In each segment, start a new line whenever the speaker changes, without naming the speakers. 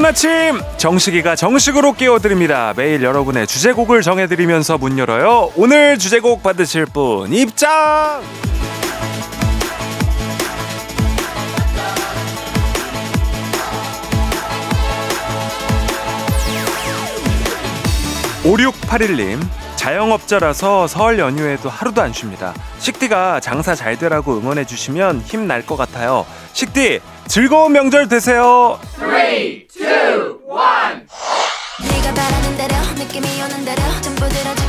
좋은 아침. 정식이가 정식으로 깨워드립니다. 매일 여러분의 주제곡을 정해드리면서 문 열어요. 오늘 주제곡 받으실 분 입장! 5681님 자영업자라서 설 연휴에도 하루도 안 쉽니다. 식디가 장사 잘 되라고 응원해 주시면 힘 날 것 같아요. 식디 즐거운 명절 되세요. 3, 2, 1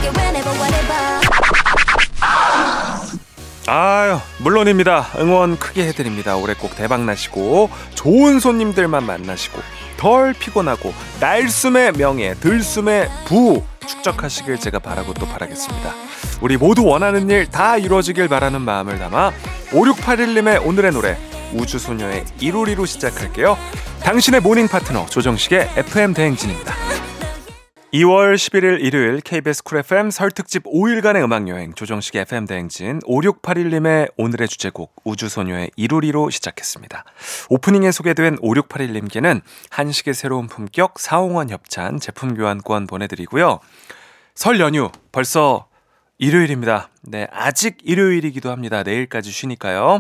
아유 물론입니다. 응원 크게 해드립니다. 올해 꼭 대박 나시고 좋은 손님들만 만나시고 덜 피곤하고 날숨의 명예 들숨의 부 축적하시길 제가 바라고 또 바라겠습니다. 우리 모두 원하는 일 다 이루어지길 바라는 마음을 담아 5681님의 오늘의 노래 우주소녀의 이루리로 시작할게요. 당신의 모닝 파트너 조정식의 FM 대행진입니다 2월 11일 일요일 KBS 쿨 FM 설 특집 5일간의 음악 여행 조정식 FM 대행진 5681님의 오늘의 주제곡 우주소녀의 이루리로 시작했습니다. 오프닝에 소개된 5681님께는 한식의 새로운 품격 사옹원 협찬 제품 교환권 보내드리고요. 설 연휴 벌써 일요일입니다. 네, 아직 일요일이기도 합니다. 내일까지 쉬니까요.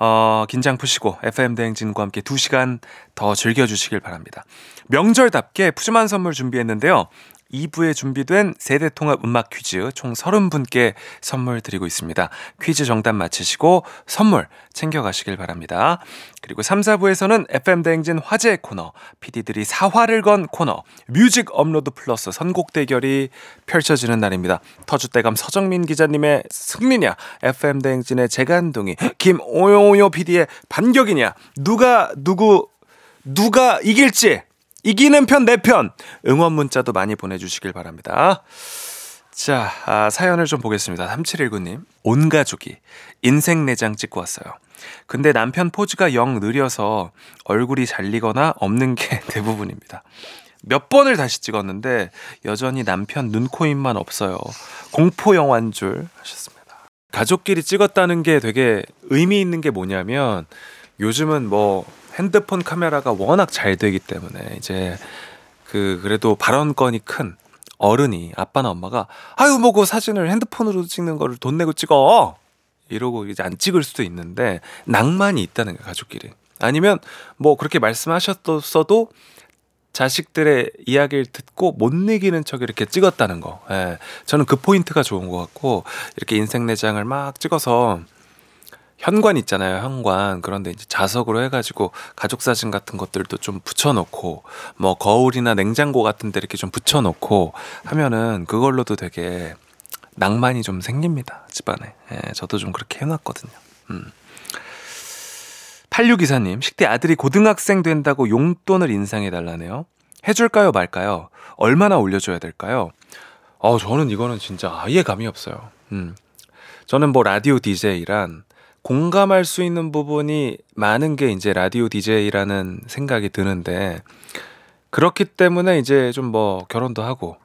어, 긴장 푸시고 FM 대행진과 함께 2시간 더 즐겨주시길 바랍니다. 명절답게 푸짐한 선물 준비했는데요. 2부에 준비된 세대통합 음악 퀴즈 총 30분께 선물 드리고 있습니다. 퀴즈 정답 맞히시고 선물 챙겨가시길 바랍니다. 그리고 3, 4부에서는 FM대행진 화제 코너, PD들이 사활을 건 코너, 뮤직 업로드 플러스 선곡 대결이 펼쳐지는 날입니다. 터줏대감 서정민 기자님의 승리냐, FM대행진의 재간둥이, 김오요오요 PD의 반격이냐, 누가, 누구, 누가 이길지 이기는 편, 내 편. 응원 문자도 많이 보내주시길 바랍니다. 자, 아, 사연을 좀 보겠습니다. 3719님. 온 가족이 인생 내장 찍고 왔어요. 근데 남편 포즈가 영 느려서 얼굴이 잘리거나 없는 게 대부분입니다. 몇 번을 다시 찍었는데 여전히 남편 눈, 코, 입만 없어요. 공포 영화인 줄 하셨습니다. 가족끼리 찍었다는 게 되게 의미 있는 게 뭐냐면 요즘은 뭐 핸드폰 카메라가 워낙 잘 되기 때문에 이제 그 그래도 발언권이 큰 어른이 아빠나 엄마가 아유 뭐 그 사진을 핸드폰으로 찍는 거를 돈 내고 찍어 이러고 이제 안 찍을 수도 있는데 낭만이 있다는 거예요 가족끼리 아니면 뭐 그렇게 말씀하셨어도 자식들의 이야기를 듣고 못 내기는 척 이렇게 찍었다는 거. 예. 저는 그 포인트가 좋은 것 같고 이렇게 인생 내장을 막 찍어서 현관 있잖아요, 현관. 그런데 이제 자석으로 해가지고 가족 사진 같은 것들도 좀 붙여놓고, 뭐 거울이나 냉장고 같은 데 이렇게 좀 붙여놓고 하면은 그걸로도 되게 낭만이 좀 생깁니다, 집안에. 예, 저도 좀 그렇게 해놨거든요. 음. 86기사님, 식대 아들이 고등학생 된다고 용돈을 인상해달라네요. 해줄까요, 말까요? 얼마나 올려줘야 될까요? 어, 저는 이거는 진짜 아예 감이 없어요. 음. 저는 뭐 라디오 DJ란 공감할 수 있는 부분이 많은 게 이제 라디오 DJ라는 생각이 드는데 그렇기 때문에 이제 좀 뭐 결혼도 하고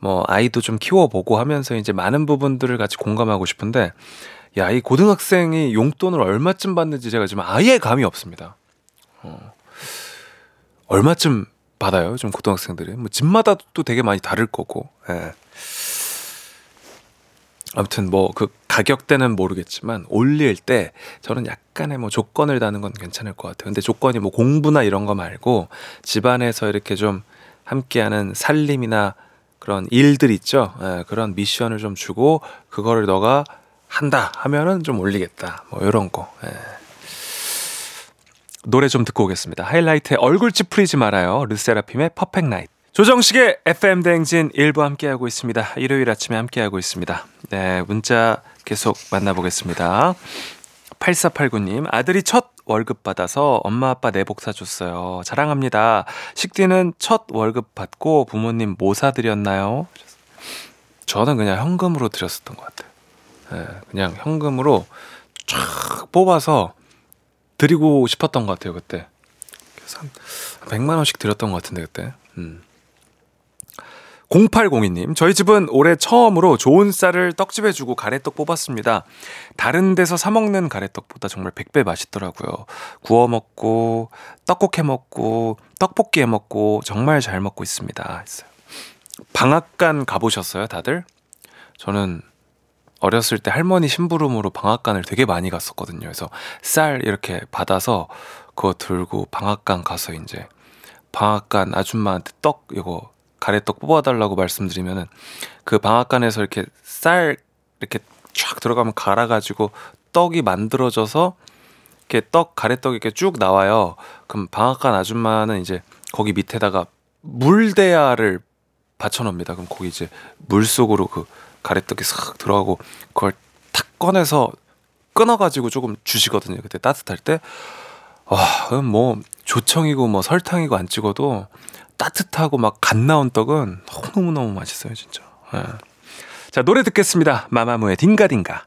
뭐 아이도 좀 키워보고 하면서 이제 많은 부분들을 같이 공감하고 싶은데 야, 이 고등학생이 용돈을 얼마쯤 받는지 제가 지금 아예 감이 없습니다. 어. 얼마쯤 받아요? 좀 고등학생들이. 뭐 집마다 또 되게 많이 다를 거고. 예. 아무튼 뭐 그 가격대는 모르겠지만 올릴 때 저는 약간의 뭐 조건을 다는 건 괜찮을 것 같아요. 근데 조건이 뭐 공부나 이런 거 말고 집안에서 이렇게 좀 함께하는 살림이나 그런 일들 있죠. 예, 그런 미션을 좀 주고 그거를 너가 한다 하면은 좀 올리겠다. 뭐 이런 거. 예. 노래 좀 듣고 오겠습니다. 하이라이트의 얼굴 찌푸리지 말아요. 르세라핌의 퍼펙트 나이트. 조정식의 FM 대행진 일부 함께하고 있습니다. 일요일 아침에 함께하고 있습니다. 네, 문자 계속 만나보겠습니다. 8489님, 아들이 첫 월급 받아서 엄마 아빠 내복 사줬어요. 자랑합니다. 식디는 첫 월급 받고 부모님 뭐 사드렸나요? 저는 그냥 현금으로 드렸었던 것 같아요. 네, 그냥 현금으로 쫙 뽑아서 드리고 싶었던 것 같아요, 그때. 그래서 한 100만 원씩 드렸던 것 같은데, 그때. 음. 0802님, 저희 집은 올해 처음으로 좋은 쌀을 떡집에 주고 가래떡 뽑았습니다. 다른 데서 사먹는 가래떡보다 정말 100배 맛있더라고요. 구워 먹고, 떡국 해 먹고, 떡볶이 해 먹고, 정말 잘 먹고 있습니다. 방앗간 가보셨어요, 다들? 저는 어렸을 때 할머니 심부름으로 방앗간을 되게 많이 갔었거든요. 그래서 쌀 이렇게 받아서 그거 들고 방앗간 가서 이제 방앗간 아줌마한테 떡 이거 가래떡 뽑아달라고 말씀드리면은 그 방앗간에서 이렇게 쌀 이렇게 쫙 들어가면 갈아가지고 떡이 만들어져서 이렇게 떡 가래떡이 이렇게 쭉 나와요. 그럼 방앗간 아줌마는 이제 거기 밑에다가 물대야를 받쳐놓습니다. 그럼 거기 이제 물 속으로 그 가래떡이 싹 들어가고 그걸 탁 꺼내서 끊어가지고 조금 주시거든요. 그때 따뜻할 때. 와, 뭐 조청이고 뭐 설탕이고 안 찍어도 따뜻하고 막 갓 나온 떡은 너무너무 맛있어요, 진짜. 네. 자, 노래 듣겠습니다. 마마무의 딩가딩가.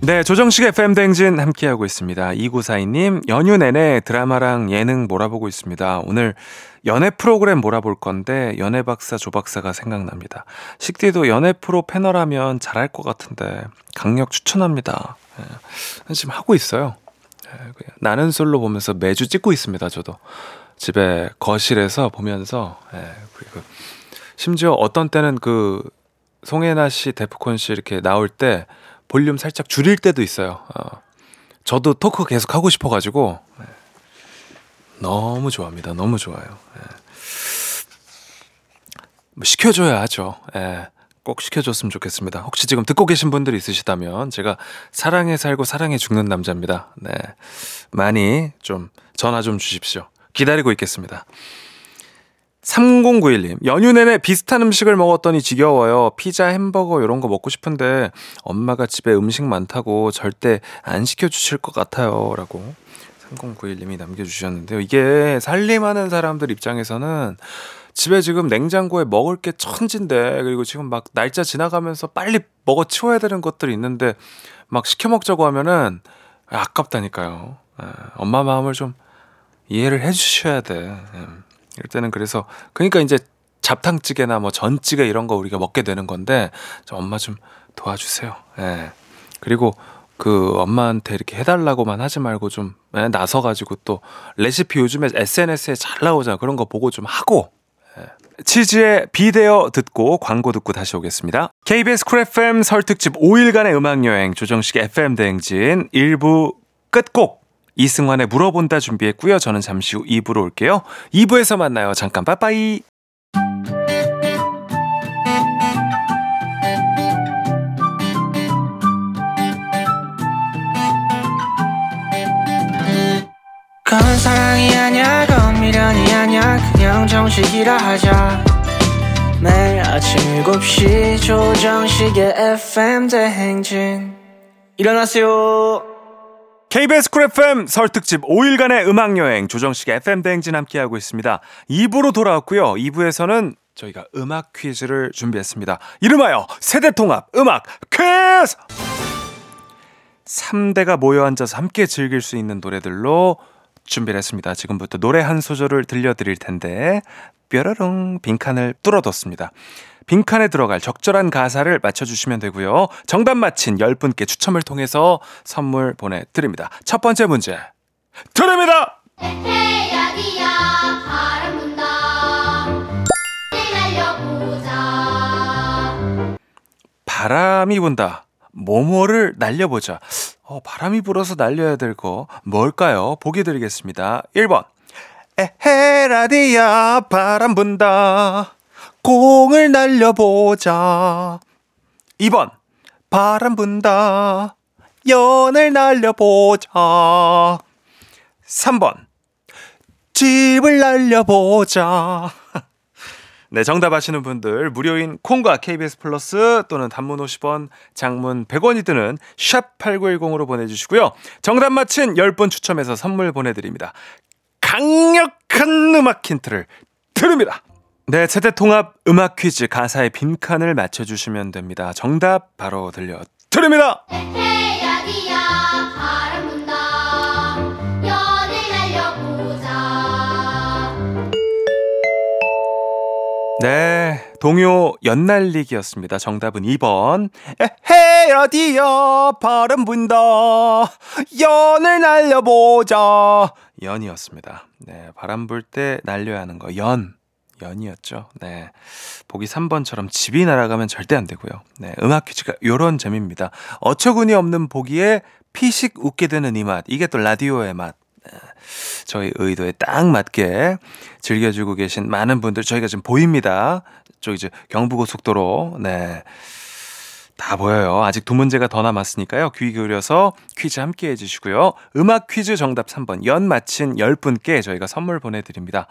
네, 조정식 FM 댕진 함께하고 있습니다. 2942님, 연휴 내내 드라마랑 예능 몰아보고 있습니다. 오늘 연애 프로그램 몰아볼 건데, 연애 박사 조 박사가 생각납니다. 식디도 연애 프로 패널하면 잘할 것 같은데, 강력 추천합니다. 네, 지금 하고 있어요. 네, 나는 솔로 보면서 매주 찍고 있습니다, 저도. 집에 거실에서 보면서, 네, 그리고 심지어 어떤 때는 그, 송혜나 씨, 데프콘 씨 이렇게 나올 때, 볼륨 살짝 줄일 때도 있어요. 어. 저도 토크 계속 하고 싶어가지고 네. 너무 좋아합니다. 너무 좋아요. 네. 뭐 시켜줘야 하죠. 네. 꼭 시켜줬으면 좋겠습니다. 혹시 지금 듣고 계신 분들이 있으시다면 제가 사랑해 살고 사랑해 죽는 남자입니다. 네. 많이 좀 전화 좀 주십시오. 기다리고 있겠습니다. 3091님, 연휴 내내 비슷한 음식을 먹었더니 지겨워요. 피자, 햄버거 이런 거 먹고 싶은데 엄마가 집에 음식 많다고 절대 안 시켜주실 것 같아요. 라고 3091님이 남겨주셨는데요. 이게 살림하는 사람들 입장에서는 집에 지금 냉장고에 먹을 게 천진데 그리고 지금 막 날짜 지나가면서 빨리 먹어 치워야 되는 것들이 있는데 막 시켜 먹자고 하면은 아깝다니까요. 예, 엄마 마음을 좀 이해를 해주셔야 돼. 예. 이럴 때는 그래서 그러니까 이제 잡탕찌개나 뭐 전찌개 이런 거 우리가 먹게 되는 건데 저 엄마 좀 도와주세요. 예. 그리고 그 엄마한테 이렇게 해달라고만 하지 말고 좀 예, 나서 가지고 또 레시피 요즘에 SNS에 잘 나오잖아. 그런 거 보고 좀 하고. 예. 치즈의 Be There 듣고 광고 듣고 다시 오겠습니다. KBS 쿨 FM 설 특집 5일간의 음악 여행 조정식 FM 대행진 1부 끝곡 이승환의 물어본다 준비했고요. 저는 잠시 후 2부로 올게요. 2부에서 만나요. 잠깐 빠빠이. 그건 사랑이 아니야 그건 미련이 아니야 그냥 정식이라 하자 매일 아침 7시 조정식의 FM 대행진 일어나세요 KBS 쿨 FM 설 특집 5일간의 음악 여행 조정식의 FM 대행진 함께하고 있습니다. 2부로 돌아왔고요. 2부에서는 저희가 음악 퀴즈를 준비했습니다. 이름하여 세대통합 음악 퀴즈! 3대가 모여 앉아서 함께 즐길 수 있는 노래들로 준비를 했습니다. 지금부터 노래 한 소절을 들려드릴 텐데 뾰로롱 빈칸을 뚫어뒀습니다. 빈칸에 들어갈 적절한 가사를 맞춰주시면 되고요. 정답 맞힌 10분께 추첨을 통해서 선물 보내드립니다. 첫 번째 문제 드립니다! 바람이 분다. 뭐뭐를 날려보자. 어, 바람이 불어서 날려야 될 거 뭘까요? 보기 드리겠습니다. 1번. 에헤 라디야 바람 분다. 공을 날려보자. 2번. 바람 분다. 연을 날려보자. 3번. 집을 날려보자. 네, 정답 아시는 분들 무료인 콩과 KBS 플러스 또는 단문 50원, 장문 100원이 드는 샵 8910으로 보내 주시고요. 정답 맞힌 10분 추첨해서 선물 보내 드립니다. 강력한 음악 힌트를 드립니다. 네, 세대 통합 음악 퀴즈 가사의 빈칸을 맞춰 주시면 됩니다. 정답 바로 들려 드립니다.
연을 날려보자
네, 동요 연날리기였습니다. 정답은 2번. 에헤, 어디야, 바람 분다. 연을 날려보자. 연이었습니다. 네, 바람 불 때 날려야 하는 거, 연. 연이었죠. 네. 보기 3번처럼 집이 날아가면 절대 안 되고요. 네, 음악 퀴즈가 요런 재미입니다. 어처구니 없는 보기에 피식 웃게 되는 이 맛. 이게 또 라디오의 맛. 네, 저희 의도에 딱 맞게 즐겨주고 계신 많은 분들 저희가 지금 보입니다. 저 이제 경부고속도로 네. 다 보여요. 아직 두 문제가 더 남았으니까요. 귀 기울여서 퀴즈 함께 해주시고요. 음악 퀴즈 정답 3번 연 맞힌 10분께 저희가 선물 보내드립니다.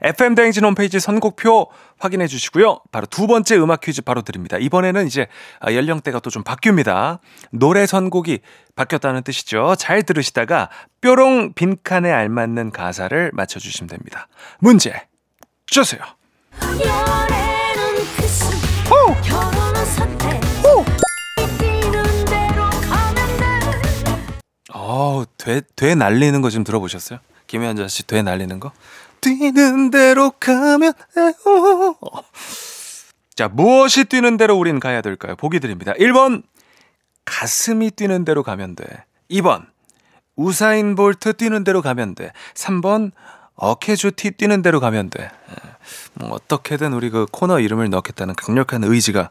FM대행진 홈페이지 선곡표 확인해 주시고요. 바로 두 번째 음악 퀴즈 바로 드립니다. 이번에는 이제 아, 연령대가 또 좀 바뀝니다. 노래 선곡이 바뀌었다는 뜻이죠. 잘 들으시다가 뾰롱 빈칸에 알맞는 가사를 맞춰주시면 됩니다. 문제 주세요.
키스
호! 어, 돼, 돼 날리는 거 지금 들어보셨어요? 김현자 씨, 돼 날리는 거? 뛰는 대로 가면, 에오. 자, 무엇이 뛰는 대로 우린 가야 될까요? 보기 드립니다. 1번, 가슴이 뛰는 대로 가면 돼. 2번, 우사인 볼트 뛰는 대로 가면 돼. 3번, 어케주티 뛰는 대로 가면 돼. 예, 뭐 어떻게든 우리 그 코너 이름을 넣겠다는 강력한 의지가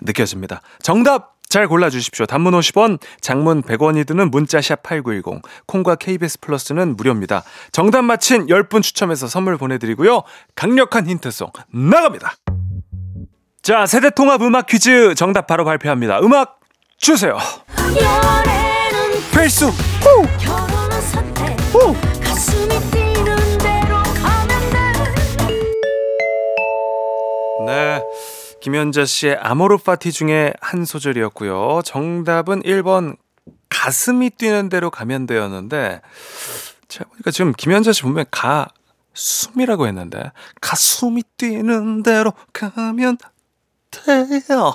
느껴집니다. 정답 잘 골라주십시오. 단문 50원, 장문 100원이 드는 문자샵 8910, 콩과 KBS 플러스는 무료입니다. 정답 맞힌 10분 추첨해서 선물 보내드리고요. 강력한 힌트송 나갑니다. 자, 세대통합 음악 퀴즈 정답 바로 발표합니다. 음악 주세요. 필수! 후! 후! 네. 김현자 씨의 아모르 파티 중에 한 소절이었고요. 정답은 1번 가슴이 뛰는 대로 가면 되었는데 제가 보니까 지금 김현자 씨 분명히 가숨이라고 했는데 가숨이 뛰는 대로 가면 돼요.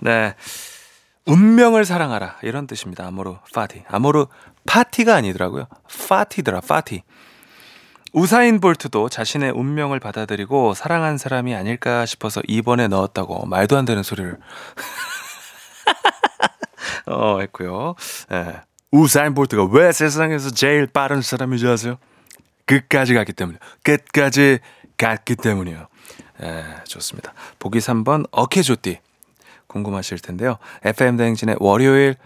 네. 운명을 사랑하라 이런 뜻입니다. 아모르 파티. 아모르 파티가 아니더라고요. 파티더라. 파티. 우사인 볼트도 자신의 운명을 받아들이고 사랑한 사람이 아닐까 싶어서 2번에 넣었다고 말도 안 되는 소리를 어 했고요. 예. 우사인 볼트가 왜 세상에서 제일 빠른 사람인지 아세요? 끝까지 갔기 때문에 끝까지 갔기 때문이요. 예, 좋습니다. 보기 3번 어케조띠 궁금하실 텐데요. FM 대행진의 월요일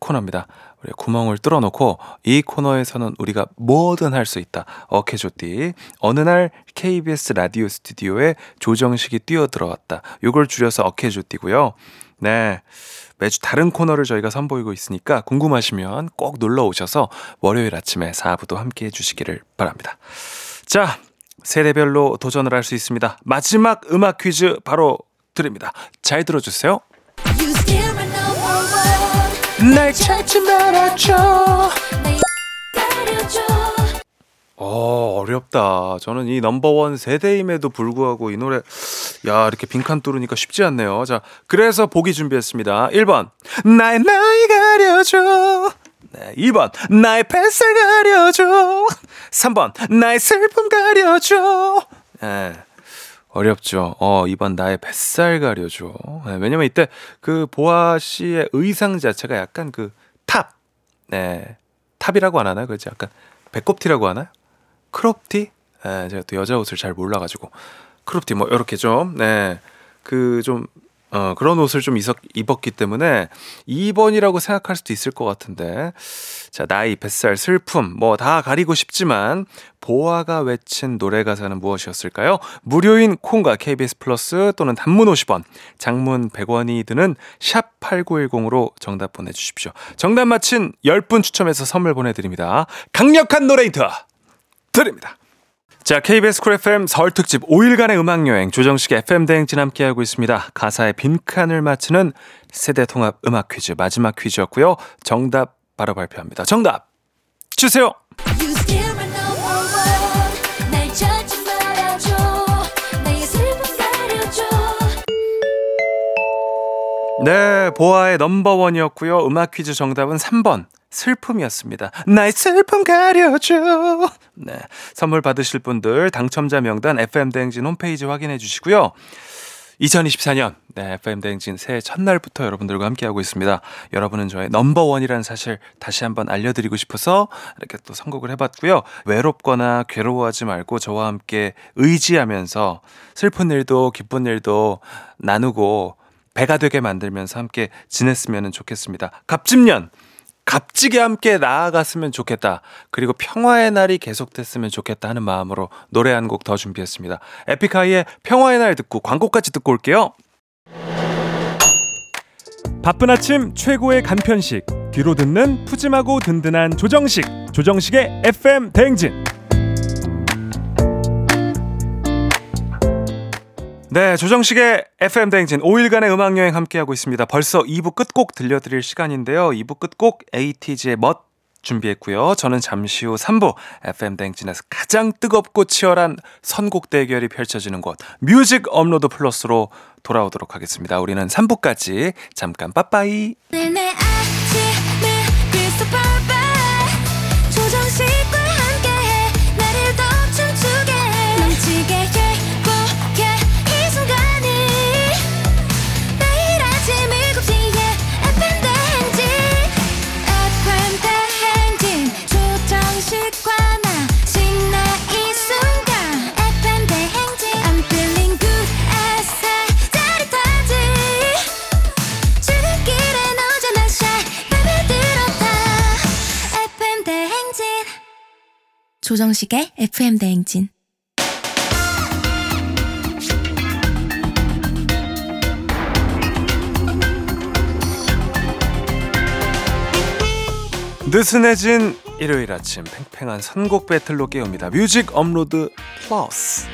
코너입니다. 우리 구멍을 뚫어놓고 이 코너에서는 우리가 뭐든 할 수 있다. 어케조띠. 어느 날 KBS 라디오 스튜디오에 조정식이 뛰어들어왔다. 요걸 줄여서 어케조띠고요. 네. 매주 다른 코너를 저희가 선보이고 있으니까 궁금하시면 꼭 놀러 오셔서 월요일 아침에 4부도 함께 해주시기를 바랍니다. 자, 세대별로 도전을 할 수 있습니다. 마지막 음악 퀴즈 바로 드립니다. 잘 들어주세요. 날 찾지 말아줘. 어, 어렵다. 저는 이 넘버원 세대임에도 불구하고 이 노래, 야, 이렇게 빈칸 뚫으니까 쉽지 않네요. 자, 그래서 보기 준비했습니다. 1번, 나의 나이 가려줘. 네, 2번, 나의 뱃살 가려줘. 3번, 나의 슬픔 가려줘. 네, 어렵죠. 어, 2번, 나의 뱃살 가려줘. 네, 왜냐면 이때 그 보아 씨의 의상 자체가 약간 그 탑. 네, 탑이라고 안 하나요? 그지 약간 배꼽티라고 하나요? 크롭티? 예, 제가 또 여자 옷을 잘 몰라가지고 크롭티 뭐 이렇게 좀 네, 그 좀 어, 그런 옷을 좀 입었기 때문에 2번이라고 생각할 수도 있을 것 같은데 자 나이, 뱃살, 슬픔 뭐 다 가리고 싶지만 보아가 외친 노래 가사는 무엇이었을까요? 무료인 콩과 KBS 플러스 또는 단문 50원, 장문 100원이 드는 샵 8910으로 정답 보내주십시오. 정답 맞힌 10분 추첨해서 선물 보내드립니다. 강력한 노래 힌트 드립니다. 자, KBS 쿨 FM 설 특집 5일간의 음악 여행 조정식 FM 대행진 함께 하고 있습니다. 가사의 빈칸을 맞추는 세대 통합 음악 퀴즈 마지막 퀴즈였고요. 정답 바로 발표합니다. 정답 주세요. 네, 보아의 No.1이었고요. 음악 퀴즈 정답은 3번. 슬픔이었습니다. 나의 슬픔 가려줘. 네. 선물 받으실 분들 당첨자 명단 FM대행진 홈페이지 확인해 주시고요. 2024년, 네, FM대행진 새해 첫날부터 여러분들과 함께하고 있습니다. 여러분은 저의 넘버원이라는 사실 다시 한번 알려드리고 싶어서 이렇게 또 선곡을 해봤고요. 외롭거나 괴로워하지 말고 저와 함께 의지하면서 슬픈 일도 기쁜 일도 나누고 배가 되게 만들면서 함께 지냈으면 좋겠습니다. 갑집년! 값지게 함께 나아갔으면 좋겠다. 그리고 평화의 날이 계속됐으면 좋겠다 하는 마음으로 노래 한 곡 더 준비했습니다. 에픽하이의 평화의 날 듣고 광고까지 듣고 올게요. 바쁜 아침 최고의 간편식 뒤로 듣는 푸짐하고 든든한 조정식 조정식의 FM 대행진 네, 조정식의 FM 대행진 5일간의 음악 여행 함께하고 있습니다. 벌써 2부 끝곡 들려드릴 시간인데요. 2부 끝곡 에이티즈의 멋 준비했고요. 저는 잠시 후 3부 FM 대행진에서 가장 뜨겁고 치열한 선곡 대결이 펼쳐지는 곳 뮤직 업로드 플러스로 돌아오도록 하겠습니다. 우리는 3부까지 잠깐 빠빠이.
조정식의 FM 대행진
느슨해진 일요일 아침 팽팽한 선곡 배틀로 깨웁니다. 뮤직 업로드 플러스.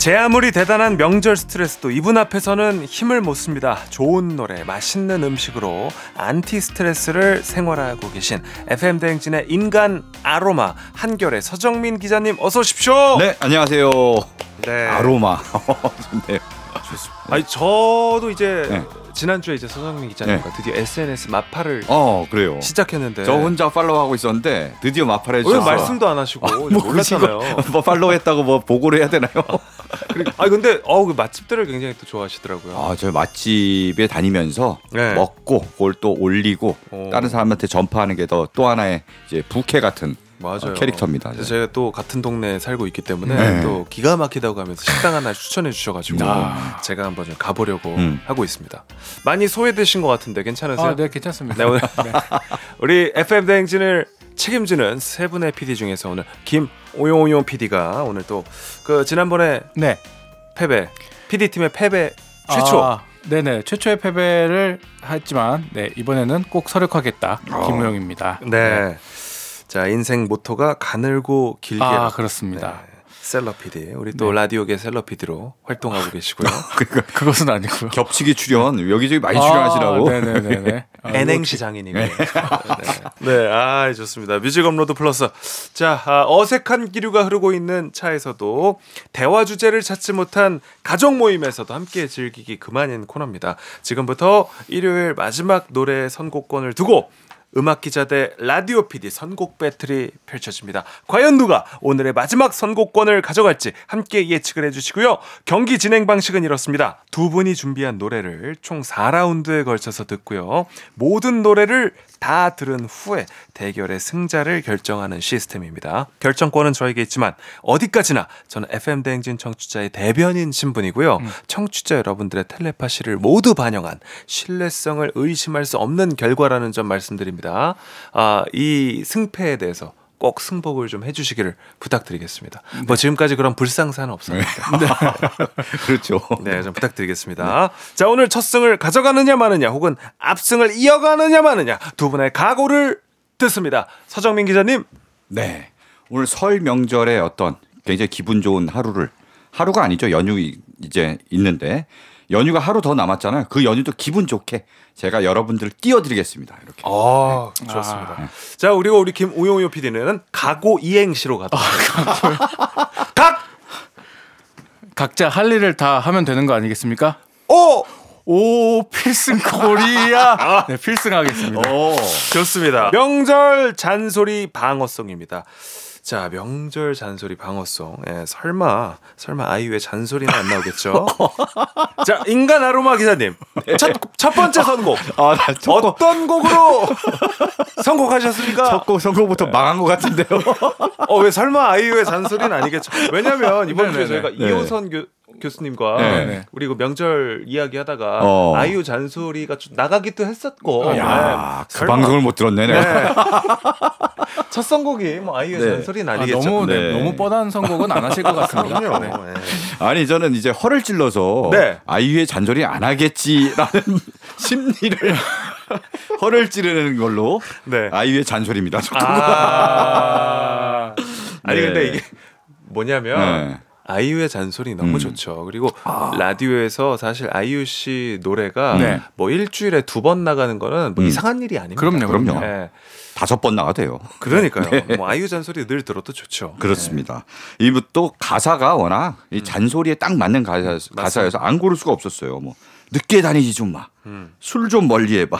제 아무리 대단한 명절 스트레스도 이분 앞에서는 힘을 못 씁니다. 좋은 노래, 맛있는 음식으로 안티 스트레스를 생활하고 계신 FM 대행진의 인간 아로마 한겨레 서정민 기자님 어서 오십시오.
네, 안녕하세요.
네.
아로마. 좋네요.
아니 저도 이제
네.
지난주에 이제 서정민 기자님과 드디어 SNS 맞팔을
어, 그래요.
시작했는데
저 혼자 팔로우하고 있었는데 드디어 맞팔을
해
주셔서
말씀도 안 하시고
뭐
몰랐잖아요.
뭐 팔로우했다고 뭐 보고를 해야 되나요?
아 근데 어우 그 맛집들을 굉장히 또 좋아하시더라고요.
아, 저 맛집에 다니면서
네.
먹고 그걸 또 올리고
어.
다른 사람한테 전파하는 게 더 또 하나의 이제 부캐 같은
맞아요.
어, 캐릭터입니다.
그래서 제가 또 같은 동네에 살고 있기 때문에
네.
또 기가 막히다고 하면서 식당 하나 추천해 주셔가지고
아.
제가 한번 좀 가보려고
음.
하고 있습니다. 많이 소외되신 것 같은데 괜찮으세요?
아, 네, 괜찮습니다.
네, 오늘 우리 FM 대행진을 책임지는 세 분의 PD 중에서 오늘 김오용오용 PD가 오늘 또 그 지난번에
네.
패배 PD 팀의 패배 최초
아, 네네. 최초의 패배를 했지만, 네, 이번에는 꼭 설득하겠다. 김우영입니다.
네. 자 인생 모토가 가늘고 길게
아, 그렇습니다.
네. 셀러 PD 우리 또 라디오계 셀러 PD로 활동하고 계시고요.
그것은 아니고요.
겹치기 출연 여기저기 많이 출연하시라고.
아, 네네네. 아,
N행시 장인이고요. 네. 네, 아 좋습니다. 뮤직 업로드 플러스. 자, 아, 어색한 기류가 흐르고 있는 차에서도 대화 주제를 찾지 못한 가족 모임에서도 함께 즐기기 그만인 코너입니다. 지금부터 일요일 마지막 노래 선곡권을 두고 음악 기자 대 라디오 PD 선곡 배틀이 펼쳐집니다. 과연 누가 오늘의 마지막 선곡권을 가져갈지 함께 예측을 해주시고요. 경기 진행 방식은 이렇습니다. 두 분이 준비한 노래를 총 4라운드에 걸쳐서 듣고요. 모든 노래를 다 들은 후에 대결의 승자를 결정하는 시스템입니다. 결정권은 저에게 있지만 어디까지나 저는 FM 대행진 청취자의 대변인 신분이고요. 청취자 여러분들의 텔레파시를 모두 반영한 신뢰성을 의심할 수 없는 결과라는 점 말씀드립니다. 아, 이 승패에 대해서 꼭 승복을 좀 해주시기를 부탁드리겠습니다. 뭐 지금까지 그런 불상사는 없었는데.
그렇죠.
네, 좀 부탁드리겠습니다. 자, 오늘 첫 승을 가져가느냐 마느냐 혹은 압승을 이어가느냐 마느냐 두 분의 각오를 듣습니다. 서정민 기자님.
네. 오늘 설 명절에 어떤 굉장히 기분 좋은 하루를 하루가 아니죠. 연휴 이- 이제 있는데 연휴가 하루 더 남았잖아요. 그 연휴도 기분 좋게 제가 여러분들을 띄워드리겠습니다. 이렇게.
아, 좋습니다. 자, 그리고 우리 김우용요 PD는 각오 이행시로 가도록 하겠습니다. 각!
각자 할 일을 다 하면 되는 거 아니겠습니까?
오!
오 필승 코리아. 네 필승하겠습니다.
좋습니다. 명절 잔소리 방어송입니다. 자, 명절 잔소리 방어송. 예, 설마, 설마 아이유의 잔소리는 안 나오겠죠? 자, 인간 아로마 기자님. 첫, 첫 번째 선곡.
아, 나 첫, 곡,
어떤 곡으로 선곡하셨습니까?
첫 곡, 선곡부터 망한 것 같은데요.
어, 왜 설마 아이유의 잔소리는 아니겠죠? 왜냐면 이번 주에
네네네.
저희가
네.
이호선 교, 교수님과
네네.
우리 그 명절 이야기 하다가
어.
아이유 잔소리가 좀 나가기도 했었고.
야,
네.
그. 방송을 못 들었네.
네. 첫 선곡이 뭐 아이유의
네.
잔소리는
아,
아니겠죠?
너무
네.
너무 뻔한 선곡은 안 하실 것 같습니다. 네.
네.
아니 저는 이제 허를 찔러서
네.
아이유의 잔소리 안 하겠지라는 심리를 허를 찌르는 걸로
네.
아이유의 잔소리입니다.
아. 아니
네.
근데 이게 뭐냐면
네.
아이유의 잔소리 너무
음.
좋죠. 그리고 라디오에서 사실 아이유 씨 노래가
네.
뭐 일주일에 두 번 나가는 거는 뭐
음.
이상한 일이 아닙니다.
그럼요, 그럼요.
네.
다섯 번 나가대요.
그러니까요. 뭐 아이유 잔소리 늘 들어도 좋죠.
그렇습니다. 이부 또 가사가 워낙
음.
이 잔소리에 딱 맞는 가사, 가사여서 안 고를 수가 없었어요. 뭐 늦게 다니지 좀 마.
음.
술좀 멀리 해봐.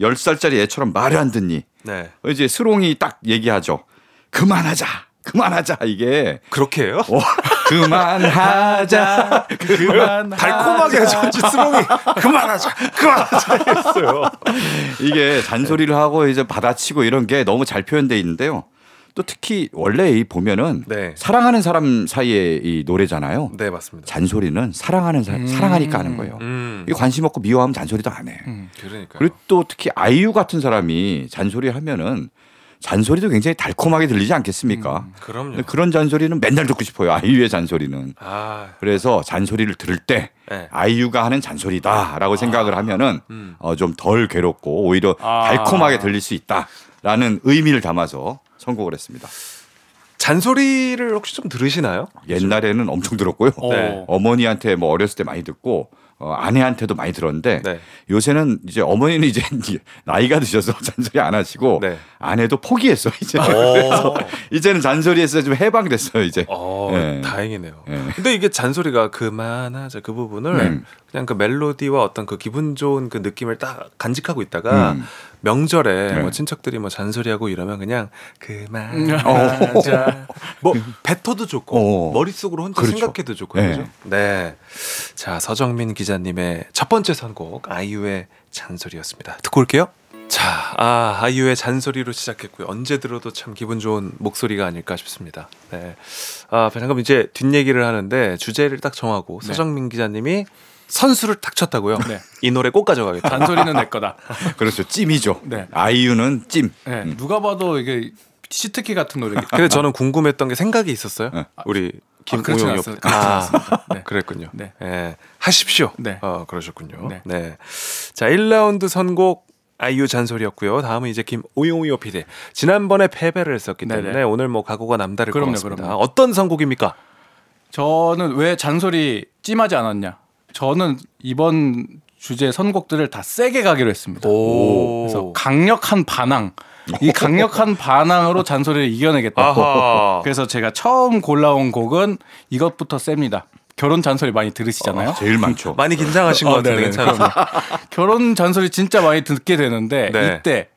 열 살짜리 애처럼 말을 안 듣니.
네.
이제 스롱이 딱 얘기하죠. 그만하자. 그만하자. 이게
그렇게 해요?
어, 그만하자.
그만
달콤하게 전지 스롱이 그만하자. 그만하자 했어요.
이게 잔소리를 하고 이제 받아치고 이런 게 너무 잘 표현돼 있는데요. 또 특히 원래 이 보면은
네.
사랑하는 사람 사이의 이 노래잖아요.
네, 맞습니다.
잔소리는 사랑하는 사, 사랑하니까 하는 거예요.
음.
이 관심 없고 미워하면 잔소리도 안 해.
그러니까.
그리고 또 특히 아이유 같은 사람이 잔소리 하면은 잔소리도 굉장히 달콤하게 들리지 않겠습니까?
그럼요.
근데 그런 잔소리는 맨날 듣고 싶어요. 아이유의 잔소리는.
아,
그래서 잔소리를 들을 때
네.
아이유가 하는 잔소리다라고 생각을 하면은
음.
어, 좀 덜 괴롭고 오히려
아.
달콤하게 들릴 수 있다라는 의미를 담아서 선곡을 했습니다.
잔소리를 혹시 좀 들으시나요?
옛날에는 엄청 들었고요.
어.
네.
어머니한테 뭐 어렸을 때 많이 듣고 어, 아내한테도 많이 들었는데
네.
요새는 이제 어머니는 이제 나이가 드셔서 잔소리 안 하시고
네.
아내도 포기했어 이제
오.
그래서 이제는 잔소리에서 좀 해방됐어요 이제.
어,
네.
다행이네요.
네.
근데 이게 잔소리가 그만하자 그 부분을
네.
그냥 그 멜로디와 어떤 그 기분 좋은 그 느낌을 딱 간직하고 있다가
음.
명절에
네.
뭐 친척들이 뭐 잔소리하고 이러면 그냥 그만 하자 뭐 뱉어도 좋고
어.
머릿속으로 혼자
그렇죠.
생각해도 좋고
네.
그죠? 네. 자, 서정민 기자님의 첫 번째 선곡 아이유의 잔소리였습니다. 듣고 올게요. 자, 아, 아이유의 잔소리로 시작했고요. 언제 들어도 참 기분 좋은 목소리가 아닐까 싶습니다. 네. 아, 방금 이제 뒷얘기를 하는데 주제를 딱 정하고
네.
서정민 기자님이 선수를 탁 쳤다고요.
네.
이 노래 꼭 가져가겠다.
잔소리는 내 거다.
그렇죠 찜이죠.
네.
아이유는 찜.
네,
음.
누가 봐도 이게 시트키 같은 노래기
근데 저는 궁금했던 게 생각이 있었어요.
네.
우리
아, 그렇진
김우영
않았어요.
옆.
그렇진
아,
않았습니다. 네.
그랬군요.
네.
예, 하십시오.
네.
어, 그러셨군요. 네.
네.
자, 1라운드 선곡 아이유 잔소리였고요. 다음은 이제 김오용이오 PD. 지난번에 패배를 했었기 때문에
네네.
오늘 뭐 각오가 남다를
그럼요,
것 같습니다.
그럼요.
어떤 선곡입니까?
저는 왜 잔소리 찜하지 않았냐? 저는 이번 주제 선곡들을 다 세게 가기로 했습니다.
오.
그래서 강력한 반항. 이 강력한 반항으로 잔소리를 이겨내겠다.
아하.
그래서 제가 처음 골라온 곡은 이것부터 셉니다. 결혼 잔소리 많이 들으시잖아요.
제일 많죠.
많이 긴장하신 것
어,
같은데.
결혼 잔소리 진짜 많이 듣게 되는데
네.
이때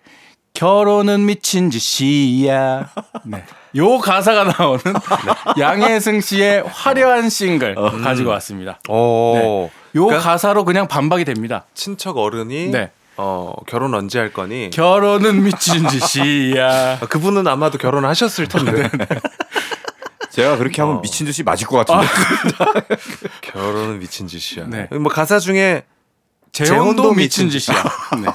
결혼은 미친 짓이야. 네. 요 가사가 나오는 양혜승 씨의 화려한 싱글 가지고 왔습니다.
오.
요
그러니까
가사로 그냥 반박이 됩니다.
친척 어른이
네.
어, 결혼 언제 할 거니?
결혼은 미친 짓이야.
아, 그분은 아마도 결혼하셨을 텐데.
제가 그렇게 하면
어.
미친 듯이 맞을 것 같은데.
결혼은 미친 짓이야.
네.
뭐 가사 중에
재혼도 미친 짓이야. 네.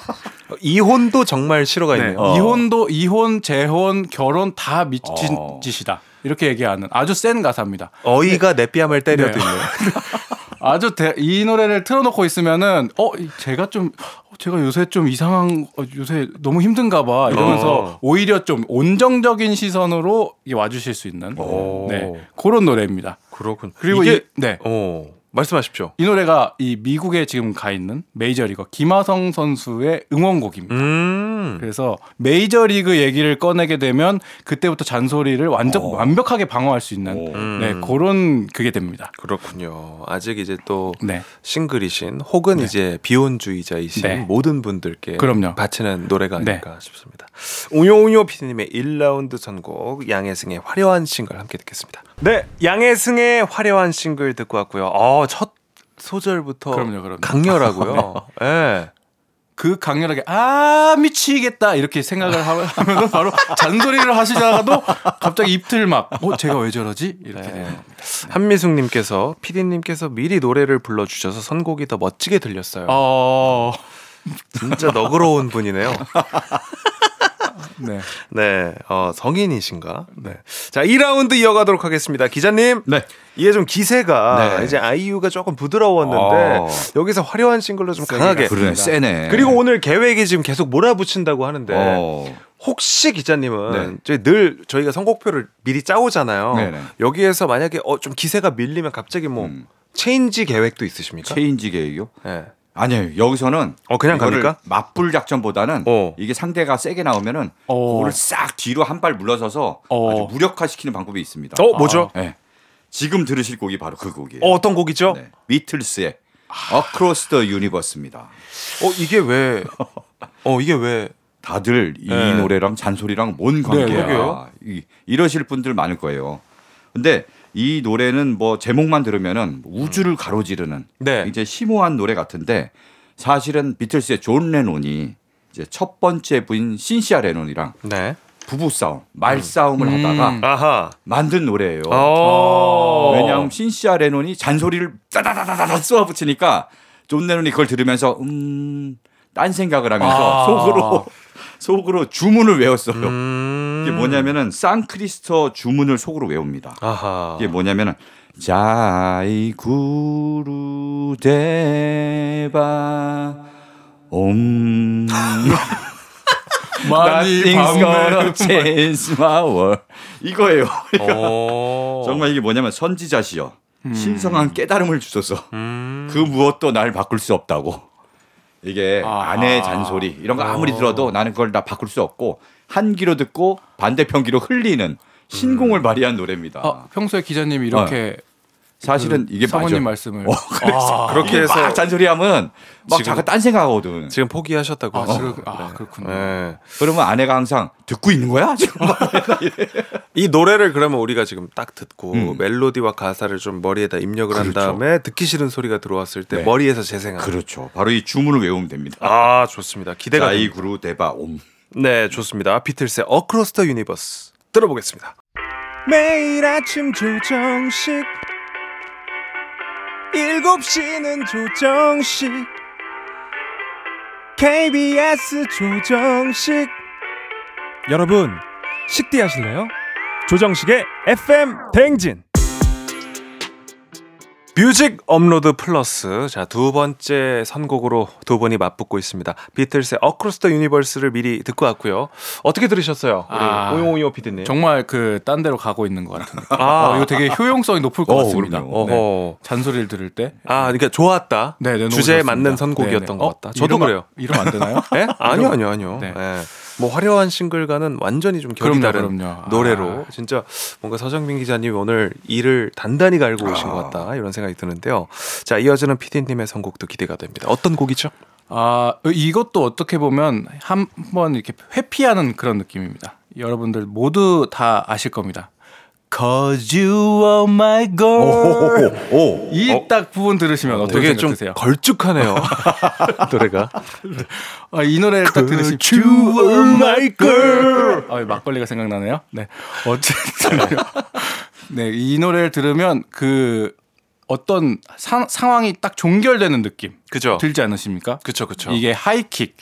이혼도 정말 싫어가
네.
있네요.
어.
이혼도 이혼, 재혼, 결혼 다 미친
어.
짓이다. 이렇게 얘기하는 아주 센 가사입니다.
어이가 내 뺨을 때려도
네. 아주 대- 이 노래를 틀어놓고 있으면은 어 이- 제가 좀 어, 제가 요새 좀 이상한 어, 요새 너무 힘든가 봐 이러면서
어.
오히려 좀 온정적인 시선으로 와주실 수 있는
오.
네 그런 노래입니다.
그렇군.
그리고
이게
이, 네.
어, 말씀하십시오.
이 노래가 이 미국에 지금 가 있는 메이저리거 김하성 선수의 응원곡입니다.
음.
그래서 메이저리그 얘기를 꺼내게 되면 그때부터 잔소리를 완전
어.
완벽하게 방어할 수 있는
오.
음.
네 그런 그게 됩니다.
그렇군요. 아직 이제 또
네.
싱글이신 혹은 이제 비혼주의자이신
네.
모든 분들께
그럼요.
바치는 노래가
네.
아닐까 싶습니다. 우뇨우뇨 PD님의 1라운드 선곡 양혜승의 화려한 싱글 함께 듣겠습니다. 네, 양혜승의 화려한 싱글 듣고 왔고요. 어, 첫 소절부터
그럼요, 그럼요.
강렬하고요. 예.
그 강렬하게 아 미치겠다 이렇게 생각을 하- 하면은 바로 잔소리를 하시다가도 갑자기 입틀 막 어 제가 왜 저러지 이렇게
네. 한미숙님께서 PD님께서 미리 노래를 불러주셔서 선곡이 더 멋지게 들렸어요.
어
진짜 너그러운 분이네요.
네.
네, 어, 성인이신가? 네. 자, 2라운드 이어가도록 하겠습니다. 기자님.
네.
이게 좀 기세가
네.
이제 아이유가 조금 부드러웠는데
어.
여기서 화려한 싱글로 좀 강하게.
그러네, 세네.
그리고 오늘 계획이 지금 계속 몰아붙인다고 하는데
어.
혹시 기자님은
네.
저희 늘 저희가 선곡표를 미리 짜오잖아요.
네네.
여기에서 만약에 어, 좀 기세가 밀리면 갑자기 뭐
음.
체인지 계획도 있으십니까?
체인지 계획이요?
네.
아니에요. 여기서는
어, 그냥 갑니까?
맞불 작전보다는
어.
이게 상대가 세게 나오면은
어.
그거를 싹 뒤로 한 발 물러서서
어.
아주 무력화시키는 방법이 있습니다.
어, 뭐죠?
네. 지금 들으실 곡이 바로 그 곡이에요.
어, 어떤 곡이죠?
네. 비틀스의 Across the Universe입니다.
어, 이게 왜 어, 이게 왜
다들 이
네.
노래랑 잔소리랑 뭔
네,
관계야?
그러게요.
이, 이러실 분들 많을 거예요. 근데 이 노래는 뭐 제목만 들으면은 우주를 가로지르는
네.
이제 심오한 노래 같은데 사실은 비틀스의 존 레논이 이제 첫 번째 부인 신시아 레논이랑
네.
부부 싸움, 말 싸움을 하다가
아하.
만든 노래예요.
어.
왜냐하면 신시아 레논이 잔소리를 따다다다다 쏘아붙이니까 존 레논이 그걸 들으면서 음, 딴 생각을 하면서
아.
속으로 속으로 주문을 외웠어요.
음.
이게 뭐냐면은 산스크리트어 주문을 속으로 외웁니다.
아하.
이게 뭐냐면은 Jai Guru Deva 옴
많이
world 이거예요.
어.
정말 이게 뭐냐면 선지자시여 신성한 깨달음을 주소서
음.
그 무엇도 날 바꿀 수 없다고 이게
아하.
아내의 잔소리 이런 거 아무리 들어도 나는 그걸 다 바꿀 수 없고 한 귀로 듣고 반대편 귀로 흘리는 신공을 발휘한 노래입니다.
아, 평소에 기자님이 이렇게
사실은
그
이게
사모님
맞아.
말씀을
어,
아,
그렇게 해서
막 잔소리하면 막 자꾸 딴 생각하거든.
지금 포기하셨다고
아,
하시죠.
그렇- 아, 그렇군요.
네.
그러면 아내가 항상 듣고 있는 거야 지금.
이 노래를 그러면 우리가 지금 딱 듣고
음.
멜로디와 가사를 좀 머리에다 입력을 한
그렇죠.
다음에 듣기 싫은 소리가 들어왔을 때
네.
머리에서 재생하는.
그렇죠. 바로 이 주문을 외우면 됩니다.
아 좋습니다. 기대가
자이
됩니다.
구루 데바 옴.
네 좋습니다. 비틀스의 the Universe 들어보겠습니다. 매일 아침 조정식 7시는 조정식 KBS 조정식
여러분 식대 하실래요? 조정식의 FM 대행진
뮤직 업로드 플러스 자 두 번째 선곡으로 두 분이 맞붙고 있습니다. 비틀스의 Across the Universe를 미리 듣고 왔고요. 어떻게 들으셨어요? 우리
아,
오용오요 PD님.
정말 그 딴 데로 가고 있는 것 같은.
아.
어, 이거 되게 효용성이 높을 것
어,
같습니다. 네. 잔소리를 들을 때.
아, 그러니까 좋았다.
네, 네,
주제에
좋습니다.
맞는 선곡이었던
네, 네.
것
어?
같다. 저도
이러면-
그래요.
이러면 안 되나요?
예? 아니요, 아니요, 아니요.
네.
예. 뭐 화려한 싱글과는 완전히 좀 결이
그럼요,
다른
그럼요. 아.
노래로 진짜 뭔가 서정민 기자님 오늘 일을 단단히 갈고 오신
아.
것 같다 이런 생각이 드는데요. 자 이어지는 PD님의 선곡도 기대가 됩니다. 어떤 곡이죠?
아, 이것도 어떻게 보면 한번 이렇게 회피하는 그런 느낌입니다. 여러분들 모두 다 아실 겁니다. Cause you are my girl.
오.
이딱 부분 들으시면 어떻게
되게 좀
생각드세요?
걸쭉하네요 노래가.
아, 이 노래를 딱 들으시면
You are my girl.
아, 막걸리가 생각나네요. 네. 어쨌든 네, 이 노래를 들으면 그 어떤 상, 상황이 딱 종결되는 느낌
그죠?
들지 않으십니까?
그쵸 그쵸.
이게 하이킥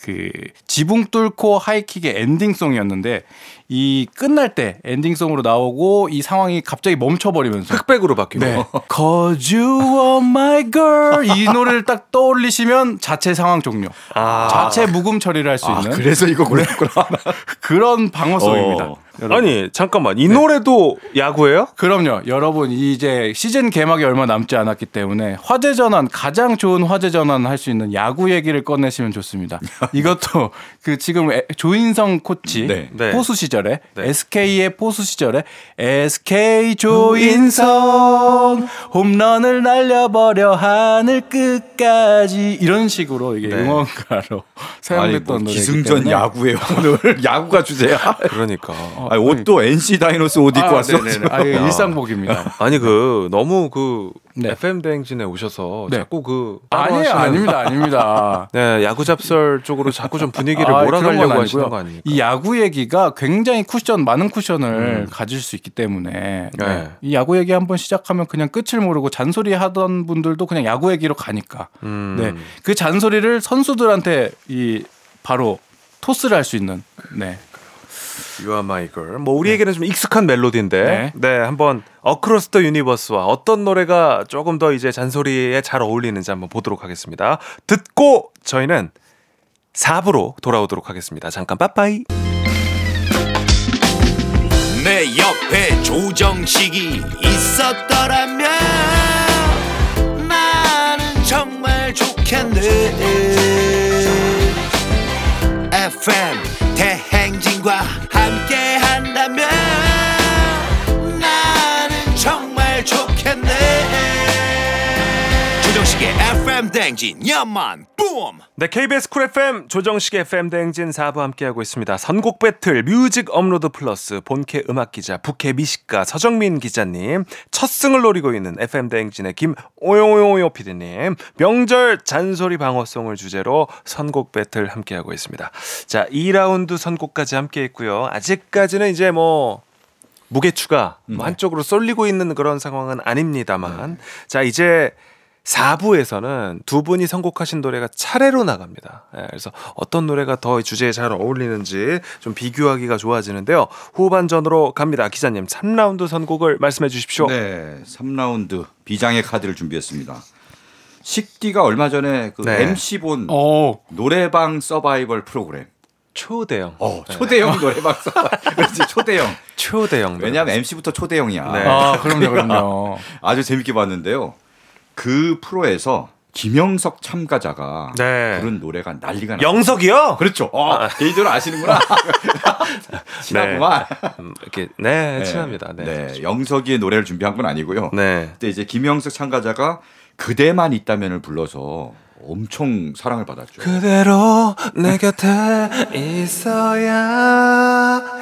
그 지붕 뚫고 하이킥의 엔딩송이었는데 이 끝날 때 엔딩송으로 나오고 이 상황이 갑자기 멈춰버리면서
흑백으로 바뀌고.
네. Cause you are my girl 이 노래를 딱 떠올리시면 자체 상황 종료.
아.
자체 묵음 처리를 할수
아,
있는
그래서 이거 골랐구나.
그런 방어송입니다.
어.
여러분.
아니 잠깐만 이 노래도 야구예요?
그럼요. 여러분 이제 시즌 개막이 얼마 남지 않았기 때문에 화제 전환 가장 좋은 화제 전환 할 수 있는 야구 얘기를 꺼내시면 좋습니다. 이것도 그 지금 에- 조인성 코치
네.
네.
포수 시절에
네.
SK의 포수 시절에 SK 조인성 홈런을 날려버려 하늘 끝까지 이런 식으로 이게
네.
응원가로
아니
사용됐던
뭐
노래이기
기승전 야구예요 오늘 야구가 주제야.
그러니까.
아니, 옷도 NC 다이노스 옷 입고
아,
왔어.
네네네. 아, 이거 일상복입니다.
아니 그 너무 그
네.
FM 대행진에 오셔서
네.
자꾸 그
아니에요,
하시는-
아닙니다, 아닙니다.
네 야구 잡설 쪽으로 자꾸 좀 분위기를
아,
몰아가려고
건
하시는. 거 아닙니까?
이 야구 얘기가 굉장히 쿠션 많은 쿠션을 가질 수 있기 때문에 네.
네.
이 야구 얘기 한번 시작하면 그냥 끝을 모르고 잔소리 하던 분들도 그냥 야구 얘기로 가니까
음.
네. 그 잔소리를 선수들한테 이 바로 토스를 할 수 있는 네.
You are my girl. 뭐 우리에게는 좀 익숙한 멜로디인데, 네.
네.
한번 Across the Universe와 어떤 노래가 조금 더 이제 잔소리에 잘 어울리는지 한번 보도록 하겠습니다. 듣고 저희는 4부로 돌아오도록 하겠습니다. 잠깐 빠빠이.
내 옆에 조정식이 있었더라면 나는 정말 좋겠네 FM 대 행 FM 대행진 야만 뿜
네, KBS Cool FM 조정식의 FM 대행진 4부 함께하고 있습니다. 선곡 배틀 뮤직 업로드 플러스 본캐 음악 기자 부캐 미식가 서정민 기자님 첫 승을 노리고 있는 FM 대행진의 김오용오요 PD님 명절 잔소리 방어송을 주제로 선곡 배틀 함께하고 있습니다. 자, 2라운드 선곡까지 함께했고요. 아직까지는 이제 뭐 무게 추가 뭐 한쪽으로 쏠리고 있는 그런 상황은 아닙니다만 자 이제 4부에서는 두 분이 선곡하신 노래가 차례로 나갑니다. 예, 그래서 어떤 노래가 더 주제에 잘 어울리는지 좀 비교하기가 좋아지는데요. 후반전으로 갑니다. 기자님 3라운드 선곡을 말씀해 주십시오.
네, 3라운드 비장의 카드를 준비했습니다. 식디가 얼마 전에 그
네.
MC 본
오,
노래방 서바이벌 프로그램.
초대형.
어, 초대형 노래방 서바이벌. 그렇지, 초대형.
초대형.
왜냐하면 MC부터 초대형이야.
네.
아 그럼요, 그럼요.
아주 재밌게 봤는데요. 그 프로에서 김영석 참가자가
네.
부른 노래가 난리가 나.
영석이요?
그렇죠. 어, 개인적으로 아시는구나. 친하구만.
음, 이렇게 네, 친합니다. 네.
네, 영석이의 노래를 준비한 건 아니고요.
네.
그때 이제 김영석 참가자가 그대만 있다면을 불러서 엄청 사랑을 받았죠.
그대로 내 곁에 있어야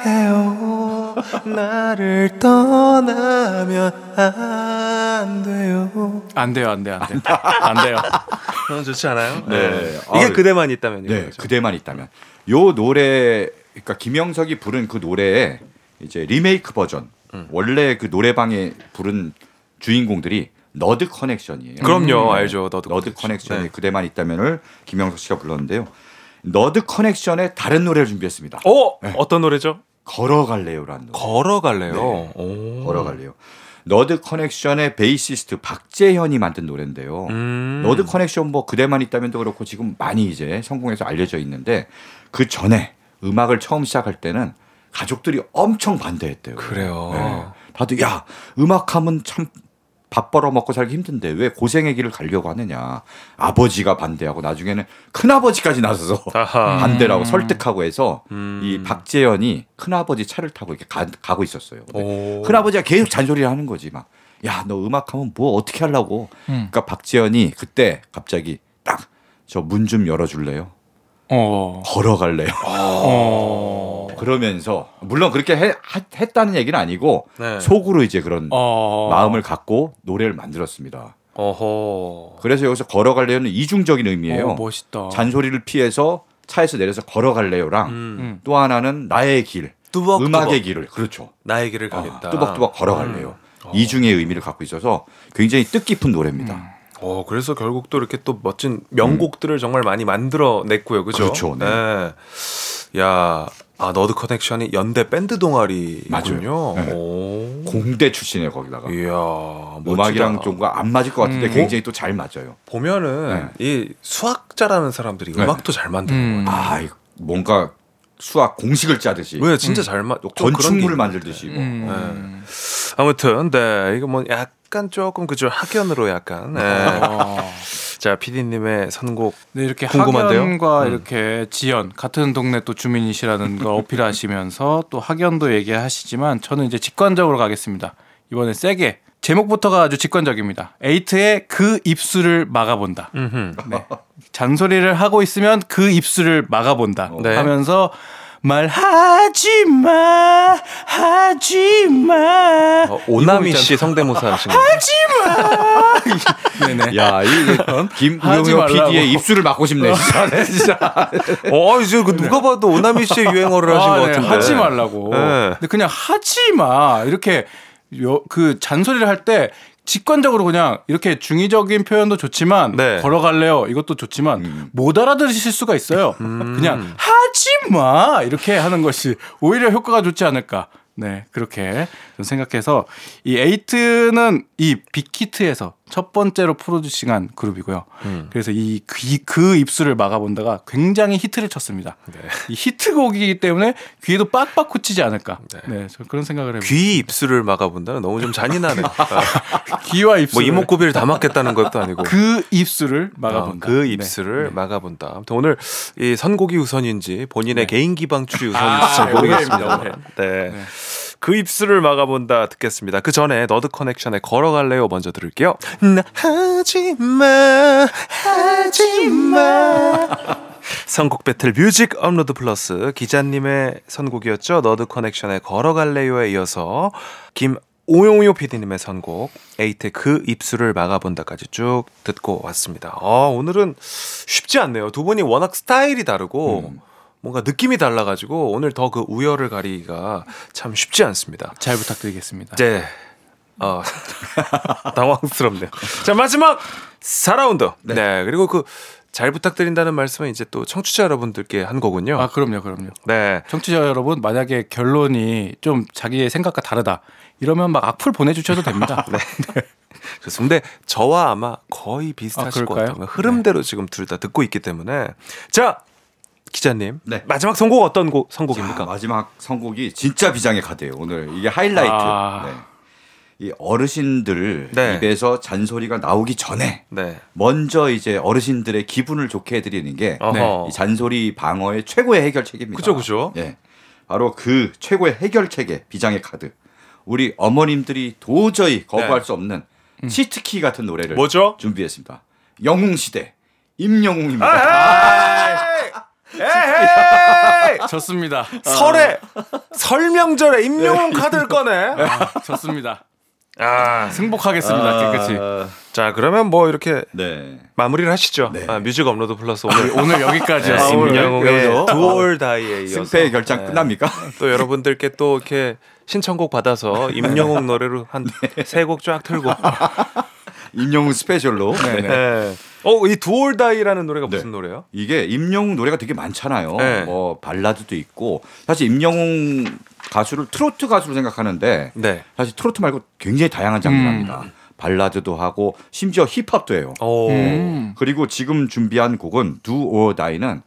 해요. 나를 떠나면 안 돼요.
안 돼요, 안 돼요, 안 돼요, 안 돼요.
너무 좋지 않아요?
네.
이게
아유.
그대만 있다면요.
네, 그대만 있다면. 요 노래 그러니까 김영석이 부른 그 노래의 이제 리메이크 버전.
음.
원래 그 노래방에 부른 주인공들이 Nerd Connection이에요.
그럼요,
네.
알죠.
Nerd Nerd Connection.
네.
그대만 있다면을 김영석 씨가 불렀는데요. Nerd Connection의 다른 노래를 준비했습니다.
어? 어떤 노래죠?
걸어갈래요라는 노래.
걸어갈래요.
네.
오.
걸어갈래요. Nerd Connection의 베이시스트 박재현이 만든 노래인데요.
음.
Nerd Connection 뭐 그대만 있다면도 그렇고 지금 많이 이제 성공해서 알려져 있는데 그 전에 음악을 처음 시작할 때는 가족들이 엄청 반대했대요.
그래요.
네. 다들 야 음악하면 참 밥 벌어 먹고 살기 힘든데 왜 고생의 길을 가려고 하느냐. 아버지가 반대하고 나중에는 큰아버지까지 나서서
아하.
반대라고 설득하고 해서
음.
이 박재현이 큰아버지 차를 타고 이렇게 가, 고 있었어요. 큰아버지가 계속 잔소리를 하는 거지 막. 야, 너 음악하면 뭐 어떻게 하려고. 그러니까 박재현이 그때 갑자기 딱 저 문 좀 열어 줄래요?
어.
걸어갈래요?
어.
그러면서 물론 그렇게 해- 하- 했다는 얘기는 아니고
네.
속으로 이제 그런
어.
마음을 갖고 노래를 만들었습니다.
어허.
그래서 여기서 걸어갈래요는 이중적인 의미예요.
어, 멋있다.
잔소리를 피해서 차에서 내려서 걸어갈래요랑
음.
음.
또 하나는 나의 길,
뚜벅뚜벅.
음악의 길을 그렇죠.
나의 길을
아,
가겠다.
뚜벅뚜벅 걸어갈래요.
음.
이중의 의미를 갖고 있어서 굉장히 뜻깊은 노래입니다.
어, 그래서 결국 또 이렇게 또 멋진 명곡들을 정말 많이 만들어 냈고요. 그죠?
그렇죠, 네.
야, 아, Nerd Connection이 연대 밴드 동아리군요.
네.
오.
공대 출신이에요 거기다가
이야,
음악이랑
멋지다.
좀 안 맞을 것 같은데
음.
굉장히 또 잘 맞아요.
보면은 이 수학자라는 사람들이
네.
음악도 잘 만드는
음.
거예요.
아 이거 뭔가 수학 공식을 짜듯이
왜 진짜 잘 만? 또좀 그런 게
건축물을. 만들듯이 뭐.
음.
아무튼 네 이거 뭐 약 간 조금 그죠 학연으로 약간. 네.
어.
자 PD님의 선곡
네, 이렇게
궁금한데요?
학연과
음.
이렇게 지연 같은 동네 또 주민이시라는 걸 어필하시면서 또 학연도 얘기하시지만 저는 이제 직관적으로 가겠습니다. 이번에 세게 제목부터가 아주 직관적입니다. 에이트의 그 입술을 막아본다. 네. 잔소리를 하고 있으면 그 입술을 막아본다
네.
하면서 말하지 마 하지 마
어, 오나미 씨 성대모사 하신 거.
네네
야, 이
하지
김우영의
말라고.
PD의 입술을 막고 싶네. 진짜. 네, 진짜.
어 이제 그 누가 봐도 오나미 씨의 유행어를 하신
아,
것
네,
같은데.
하지 말라고
네.
근데 그냥 하지 마 이렇게 요, 그 잔소리를 할 때 직관적으로 그냥 이렇게 중의적인 표현도 좋지만
네.
걸어갈래요. 이것도 좋지만
음.
못 알아들으실 수가 있어요. 그냥 하지 마! 이렇게 하는 것이 오히려 효과가 좋지 않을까. 네 그렇게 좀 생각해서 이 에이트는 이 빅히트에서 첫 번째로 프로듀싱한 그룹이고요
음.
그래서 이 그 입술을 막아본다가 굉장히 히트를 쳤습니다 이 히트곡이기 때문에 귀에도 빡빡 꽂히지 않을까 네, 저 그런 생각을 해요
귀 입술을 막아본다는 너무 좀 잔인하네. 아,
귀와 입술
뭐 이목구비를 다 막겠다는 것도 아니고.
그 입술을
어,
막아본다
그
네.
입술을 막아본다. 아무튼 오늘 이 선곡이 우선인지 본인의 개인 기방출이
아,
우선인지 잘 모르겠습니다.
오해입니다,
네. 그 입술을 막아본다 듣겠습니다. 그 전에 너드 커넥션의 걸어갈래요 먼저 들을게요. 나 하지마 하지마 선곡 배틀 뮤직 업로드 플러스 기자님의 선곡이었죠. Nerd Connection의 걸어갈래요에 이어서 김 오용요 PD님의 선곡 에이트 그 입술을 막아본다까지 쭉 듣고 왔습니다. 아, 오늘은 쉽지 않네요. 두 분이 워낙 스타일이 다르고 뭔가 느낌이 달라가지고 오늘 더 그 우열을 가리기가 참 쉽지 않습니다.
잘 부탁드리겠습니다
네. 어, 당황스럽네요. 자, 마지막 4라운드. 네. 그리고 그 잘 부탁드린다는 말씀은 이제 또 청취자 여러분들께 한 거군요.
아 그럼요 그럼요
네.
청취자 여러분 만약에 결론이 좀 자기의 생각과 다르다 이러면 막 악플 보내주셔도 됩니다 네.
좋습니다. 근데 저와 아마 거의 비슷하실
아,
것? 같아요. 흐름대로 지금 둘 다 듣고 있기 때문에. 자, 기자님.
네.
마지막 선곡 어떤 곡,
자,
선곡입니까?
마지막 선곡이 진짜 비장의 카드예요. 오늘 이게 하이라이트.
아.
네. 이 어르신들
네.
입에서 잔소리가 나오기 전에
네.
먼저 이제 어르신들의 기분을 좋게 해드리는 게
어허.
이 잔소리 방어의 최고의 해결책입니다.
그죠, 그죠.
예. 바로 그 최고의 해결책의 비장의 카드. 우리 어머님들이 도저히 거부할
네.
수 없는 치트키 같은 노래를
뭐죠?
준비했습니다. 영웅 시대 임영웅입니다.
에헤이!
좋습니다
설에 설명절에 임영웅 카드를 꺼내.
아, 좋습니다
아,
승복하겠습니다 깨끗이
자 그러면 뭐 이렇게
네.
마무리를 하시죠.
네.
아, 뮤직 업로드 플러스 오늘
오늘 여기까지였습니다
임영웅의
그래서
Do or Die에 이어서
승패의 결정
네.
끝납니까?
또 여러분들께 또 이렇게 신청곡 받아서 임영웅 노래로 한 세 곡 쫙 틀고.
임영웅 스페셜로. 네.
네. 어, 이 Do or Die라는 노래가 무슨
네.
노래요?
이게 임영웅 노래가 되게 많잖아요.
네.
뭐 발라드도 있고 사실 임영웅 가수를 트로트 가수로 생각하는데
네.
사실 트로트 말고 굉장히 다양한 장르를
음.
합니다. 발라드도 하고 심지어 힙합도 해요.
오.
음.
그리고 지금 준비한 곡은 Do or Die는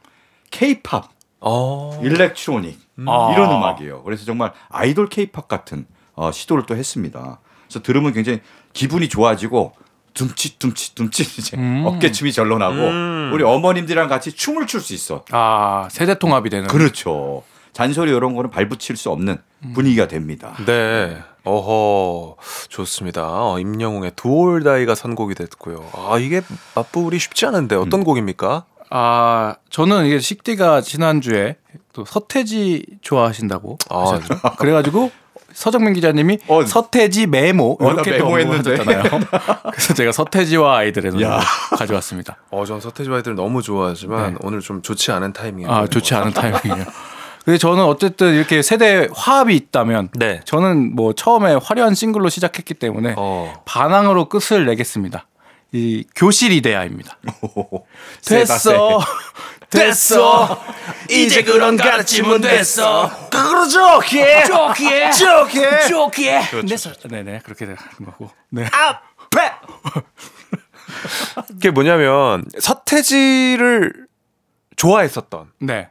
K-팝,
어.
electronic
아.
이런 음악이에요. 그래서 정말 아이돌 K-팝 같은 어, 시도를 또 했습니다. 그래서 들으면 굉장히 기분이 좋아지고 둠칫 둠칫 둠칫 이제
음.
어깨춤이 절로 나고
음.
우리 어머님들이랑 같이 춤을 출 수 있어.
아 세대 통합이 되는.
그렇죠. 잔소리 이런 거는 발붙일 수 없는 분위기가 됩니다.
네. 어허 좋습니다. 어, 임영웅의 두올다이가 선곡이 됐고요. 아 이게 맞부리 쉽지 않은데 어떤 곡입니까?
아 저는 이게 식디가 지난 주에 또 서태지 좋아하신다고
아,
하셨죠. 그래가지고 서정민 기자님이
어.
서태지 메모
어, 나
이렇게. 언급하셨잖아요. 그래서 제가 서태지와 아이들의 노래. 가져왔습니다.
어, 전 서태지 아이들 너무 좋아하지만
네.
오늘 좀 좋지 않은 타이밍에.
아 좋지 않은 타이밍이에요. 근데 저는 어쨌든 이렇게 세대 화합이 있다면
네.
저는 뭐 처음에 화려한 싱글로 시작했기 때문에
어.
반항으로 끝을 내겠습니다. 이 교실 이데아입니다.
세다, 세.
됐어. 됐어. 이제 그런 가르침은 됐어.
그러죠, 예.
좋게.
좋게.
좋게. 됐어. 네네 그렇게 되는 거고. 네.
그게 뭐냐면 서태지를 좋아했었던
네.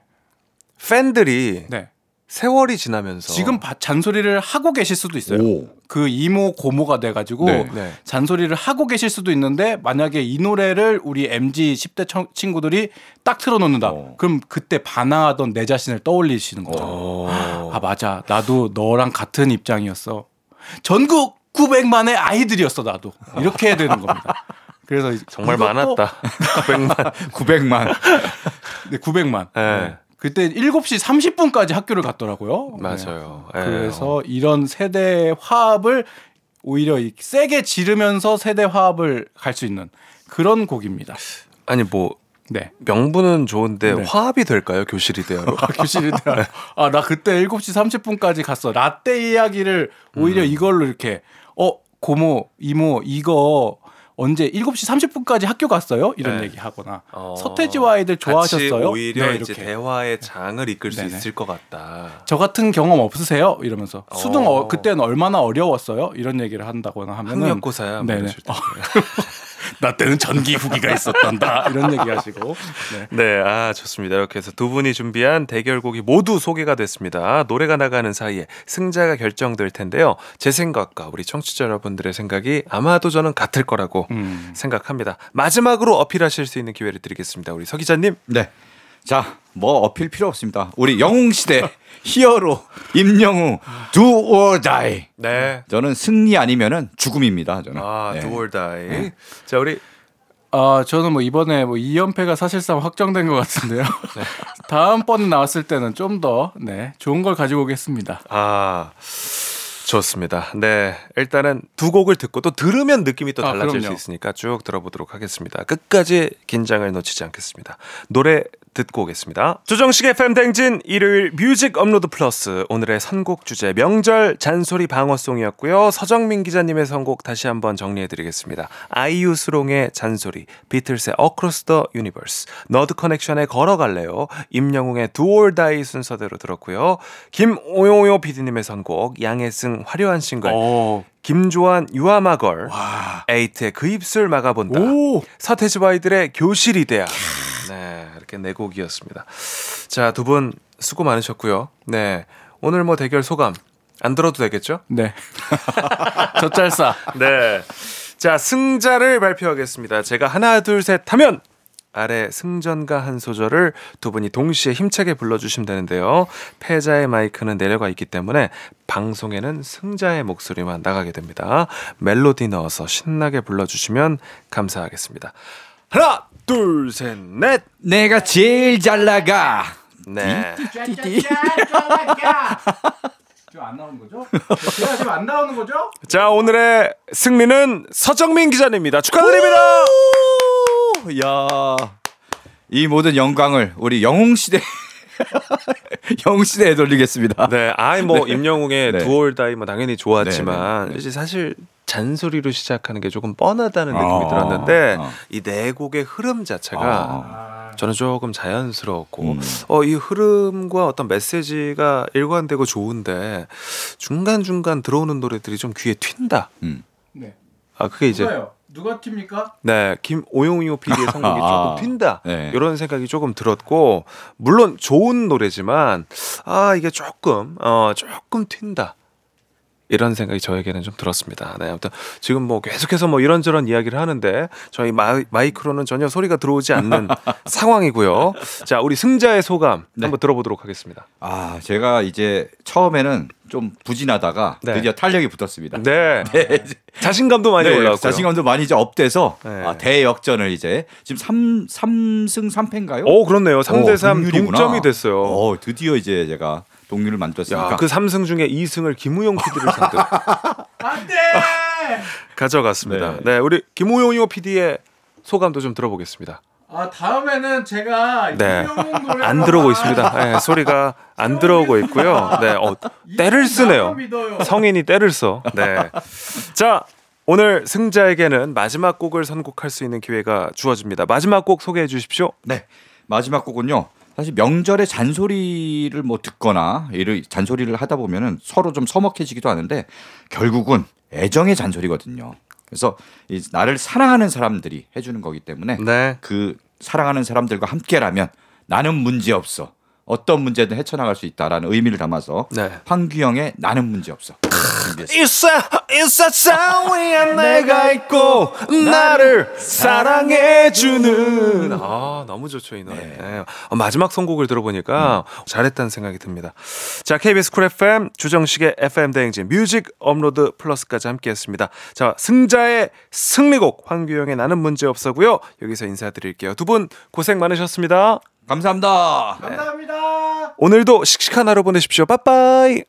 팬들이
네.
세월이 지나면서
지금 바- 잔소리를 하고 계실 수도 있어요.
오.
그 이모 고모가 돼가지고
네.
네.
잔소리를 하고 계실 수도 있는데 만약에 이 노래를 우리 MG 10대 청- 친구들이 딱 틀어놓는다.
어.
그럼 그때 반항하던 내 자신을 떠올리시는 거죠.
어.
아 맞아. 나도 너랑 같은 입장이었어. 전국 900만의 아이들이었어 나도. 이렇게 해야 되는 겁니다. 그래서
정말 많았다. 900만.
900만.
네, 900만.
네.
그때 7시 30분까지 학교를 갔더라고요. 네.
맞아요. 예.
그래서 이런 세대 화합을 오히려 이 세게 지르면서 세대 화합을 갈 수 있는 그런 곡입니다.
아니 뭐
네.
명분은 좋은데
네.
화합이 될까요? 교실 이 대화로.
아, 교실에 대한 아, 나 그때 7시 30분까지 갔어. 라떼 이야기를 오히려 이걸로 이렇게 어, 고모, 이모 이거 언제 7시 30분까지 학교 갔어요? 이런
네.
얘기 하거나
어.
서태지와 아이들 좋아하셨어요?
오히려
네, 이렇게.
대화의 장을 이끌 수
네네.
있을 것 같다.
저 같은 경험 없으세요? 이러면서 수능
어.
어, 그때는 얼마나 어려웠어요? 이런 얘기를 한다거나 하면은
학력고사야. 뭐
네네. 나 때는 전기 후기가 있었단다 이런 얘기 하시고 네.
네, 아 좋습니다. 이렇게 해서 두 분이 준비한 대결곡이 모두 소개가 됐습니다. 노래가 나가는 사이에 승자가 결정될 텐데요. 제 생각과 우리 청취자 여러분들의 생각이 아마도 저는 같을 거라고
음.
생각합니다. 마지막으로 어필하실 수 있는 기회를 드리겠습니다. 우리 서 기자님.
네. 자, 뭐 어필 필요 없습니다. 우리 영웅 시대 히어로 임영웅 Do or Die.
네.
저는 승리 아니면은 죽음입니다. 저는.
아,
네.
do or die. 자, 우리
아 저는 뭐 이번에 뭐 2연패가 사실상 확정된 것 같은데요. 다음번에 나왔을 때는 좀 더 네, 좋은 걸 가지고 오겠습니다.
아 좋습니다. 네, 일단은 두 곡을 듣고 또 들으면 느낌이 또
아,
달라질
그럼요.
수 있으니까 쭉 들어보도록 하겠습니다. 끝까지 긴장을 놓치지 않겠습니다. 노래 듣고 오겠습니다. 조정식 FM 대행진 일요일 뮤직 업로드 플러스 오늘의 선곡 주제 명절 잔소리 방어송이었고요. 서정민 기자님의 선곡 다시 한번 정리해드리겠습니다. 아이유 슬옹의 잔소리, 비틀스의 Across the Universe, 너드 커넥션의 걸어갈래요, 임영웅의 Do or Die 순서대로 들었고요. 김오요요 PD님의 선곡 양혜승 화려한 싱글,
오,
김조한 You Are My Girl, 에이트의 그 입술 막아본다,
오.
서태지와 아이들의 교실이 돼야. 네, 이렇게 네 곡이었습니다. 자, 두 분 수고 많으셨고요. 네, 오늘 뭐 대결 소감 안 들어도 되겠죠?
네. 젖잘싸.
네. 자, 승자를 발표하겠습니다. 제가 하나, 둘, 셋 하면 아래 승전가 한 소절을 두 분이 동시에 힘차게 불러주시면 되는데요. 패자의 마이크는 내려가 있기 때문에 방송에는 승자의 목소리만 나가게 됩니다. 멜로디 넣어서 신나게 불러주시면 감사하겠습니다. 하나, 둘, 셋, 넷!
내가 제일 잘 나가.
네.
지금 안 나오는 거죠? 제가 지금 안 나오는 거죠?
자, 오늘의 승리는 서정민 기자님입니다. 축하드립니다!
야. 이 모든 영광을 우리 영웅 시대 영웅 시대에 돌리겠습니다.
네, 아이 뭐 임영웅의
네.
두올 다이 뭐 당연히 좋았지만
네, 네, 네.
이제 사실 잔소리로 시작하는 게 조금 뻔하다는 느낌이
아,
들었는데
아.
이네 곡의 흐름 자체가
아.
저는 조금 자연스러웠고
음.
어, 이 흐름과 어떤 메시지가 일관되고 좋은데 중간 중간 들어오는 노래들이 좀 귀에 튄다.
음.
네.
아 그게 이제
누가요? 누가 팁니까?
네, 김오용이오 PD의 성공이
아,
조금 튄다.
네.
이런 생각이 조금 들었고 물론 좋은 노래지만 아 이게 조금 어 조금 튄다. 이런 생각이 저에게는 좀 들었습니다. 네, 아무튼 지금 뭐 계속해서 뭐 이런저런 이야기를 하는데 저희 마이, 마이크로는 전혀 소리가 들어오지 않는 상황이고요. 자, 우리 승자의 소감
네.
한번 들어보도록 하겠습니다.
아 제가 이제 처음에는 좀 부진하다가
네.
드디어 탄력이 붙었습니다.
네, 자신감도 많이
네,
올라왔고요.
자신감도 많이 이제 up돼서
네.
아, 대역전을 이제 지금 3, 삼승 3패인가요?
오, 그렇네요. 3대 3
동률이구나.
동점이 됐어요.
어, 드디어 이제 제가 동률을 만들었으니까.
야, 그 3승 중에 2승을 김우용 PD를 상대로
안돼.
가져갔습니다. 네,
네.
우리 김우용이오 PD의 소감도 좀 들어보겠습니다.
아 다음에는 제가
네. 안 들어오고 있습니다. 네, 소리가 안 들어오고 있고요. 네, 어, 때를 쓰네요. 성인이 때를 써. 네. 자, 오늘 승자에게는 마지막 곡을 선곡할 수 있는 기회가 주어집니다. 마지막 곡 소개해 주십시오.
네. 마지막 곡은요. 사실 명절에 잔소리를 뭐 듣거나 이를 잔소리를 하다 보면은 서로 좀 서먹해지기도 하는데 결국은 애정의 잔소리거든요. 그래서 이 나를 사랑하는 사람들이 해주는 거기 때문에
네.
그 사랑하는 사람들과 함께라면 나는 문제 없어. 어떤 문제든 헤쳐나갈 수 있다라는 의미를 담아서
네.
황규영의 나는 문제 없어.
있어 있어 산 위에 내가 있고 나를 사랑해 주는. 아 너무 좋죠 이 노래. 네. 어, 마지막 선곡을 들어보니까 잘했다는 생각이 듭니다. 자 KBS 쿨 FM 조정식의 FM 대행진 뮤직 업로드 플러스까지 함께했습니다. 자 승자의 승리곡 황규영의 나는 문제 없어고요. 여기서 인사드릴게요. 두 분 고생 많으셨습니다
감사합니다.
감사합니다.
오늘도 씩씩한 하루 보내십시오 빠빠이